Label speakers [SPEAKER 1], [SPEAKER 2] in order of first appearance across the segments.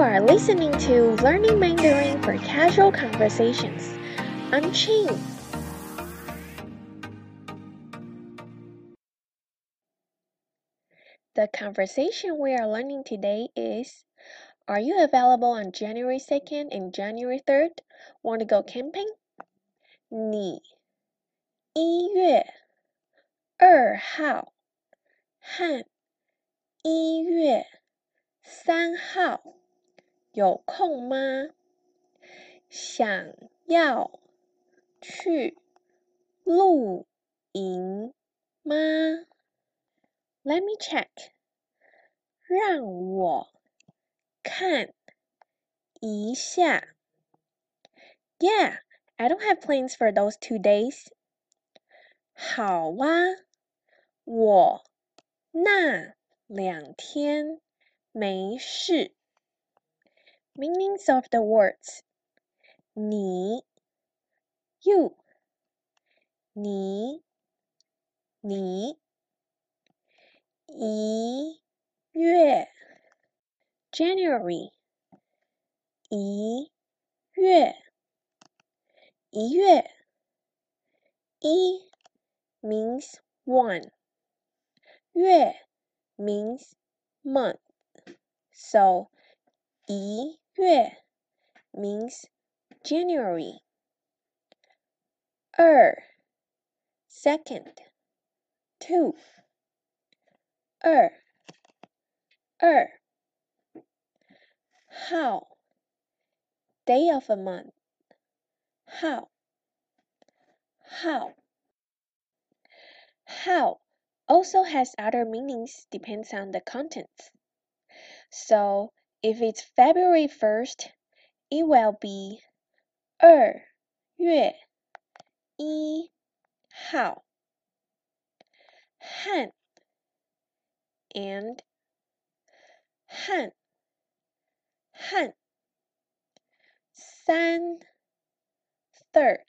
[SPEAKER 1] are listening to Learning Mandarin for Casual Conversations. I'm Ching. The conversation we are learning today is Are you available on January 2nd and January 3rd? Want to go camping? 你一月二号和一月三号 有空吗？想要去露营吗？Let me check，让我看一下。Yeah, I don't have plans for those two days. 好啊，我那两天没事。Meanings of the words 你 you 你你一月 January 一月一月一 means one 月 means month so 一 月 means January. 二 second two 二二 how day of a month how how how also has other meanings depends on the contents. So if it's February 1st, it will be 二月一号汉 and 汉汉三 third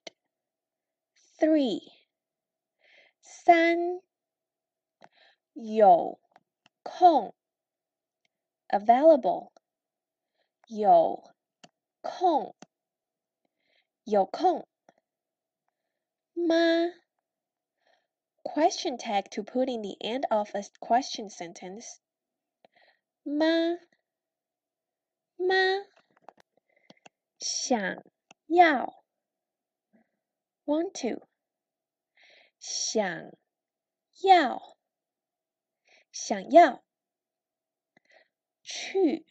[SPEAKER 1] three 三有空 available 有空，有空吗？Question tag to put in the end of a question sentence. 吗？吗？想要，want to，想要，想要，去。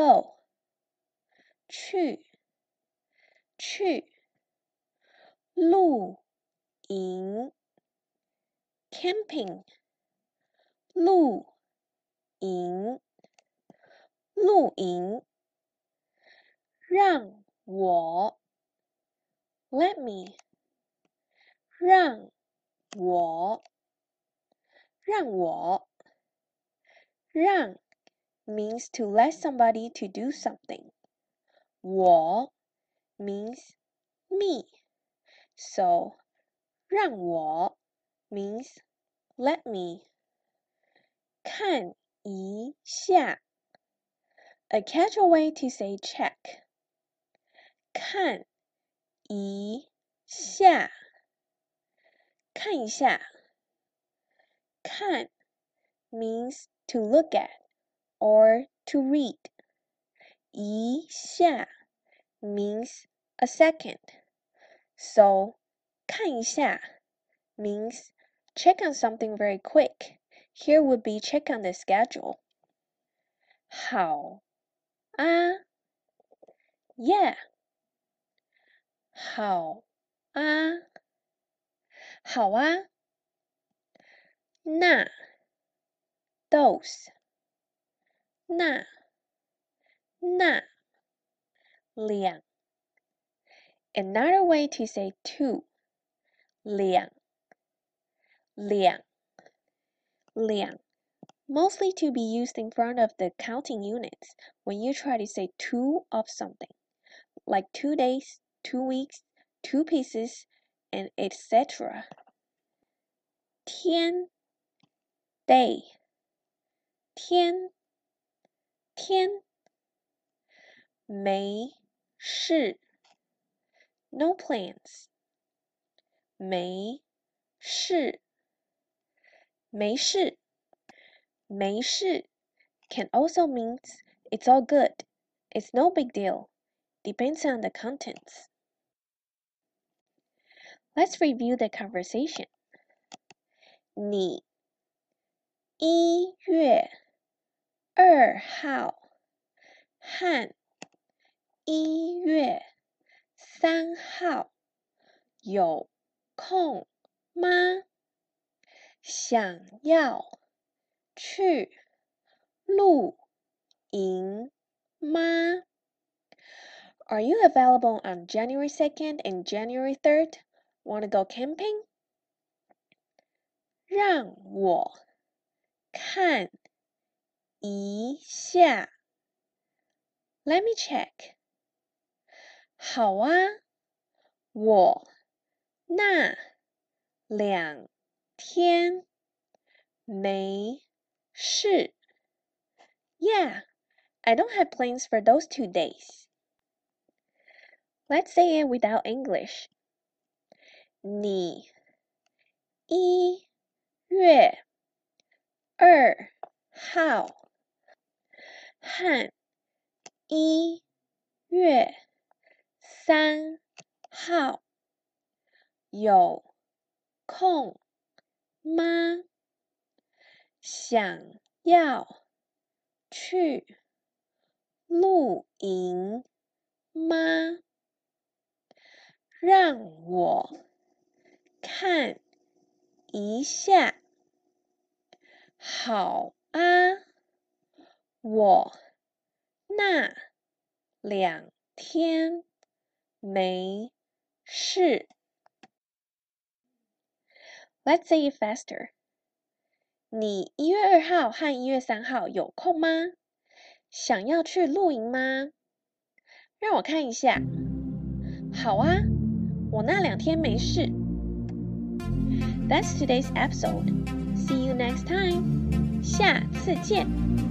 [SPEAKER 1] go 去去露营 camping 露营露营让我 let me 让我让我让 means to let somebody to do something. 我 means me. So 让我 means let me. 看一下 a casual way to say check. 看一下看一下看 means to look at or to read. 一下 means a second. So 看一下 means check on something very quick. Here would be check on the schedule. 好啊 Yeah 好啊好啊那 those 那那两 Another way to say two 两两两 mostly to be used in front of the counting units when you try to say two of something, like two days, two weeks, two pieces, and etc. 天 day 天 天 没事。No plans. 没事。没事。没事 can also means it's all good. It's no big deal. Depends on the contents. Let's review the conversation. 你一月 二号和一月三号有空吗？想要去露营吗？Are you available on January 2nd and January 3rd? Want to go camping? 让我看 一下。Let me check. 好啊，我那两天没事。Yeah, I don't have plans for those two days. Let's say it without English. 你一月二号 和一月三号有空吗？想要去露营吗？让我看一下。好啊，我那两天没事。Let's say it faster. 你一月二号和一月三号有空吗？想要去露营吗？让我看一下。好啊，我那两天没事。That's today's episode. See you next time. 下次见。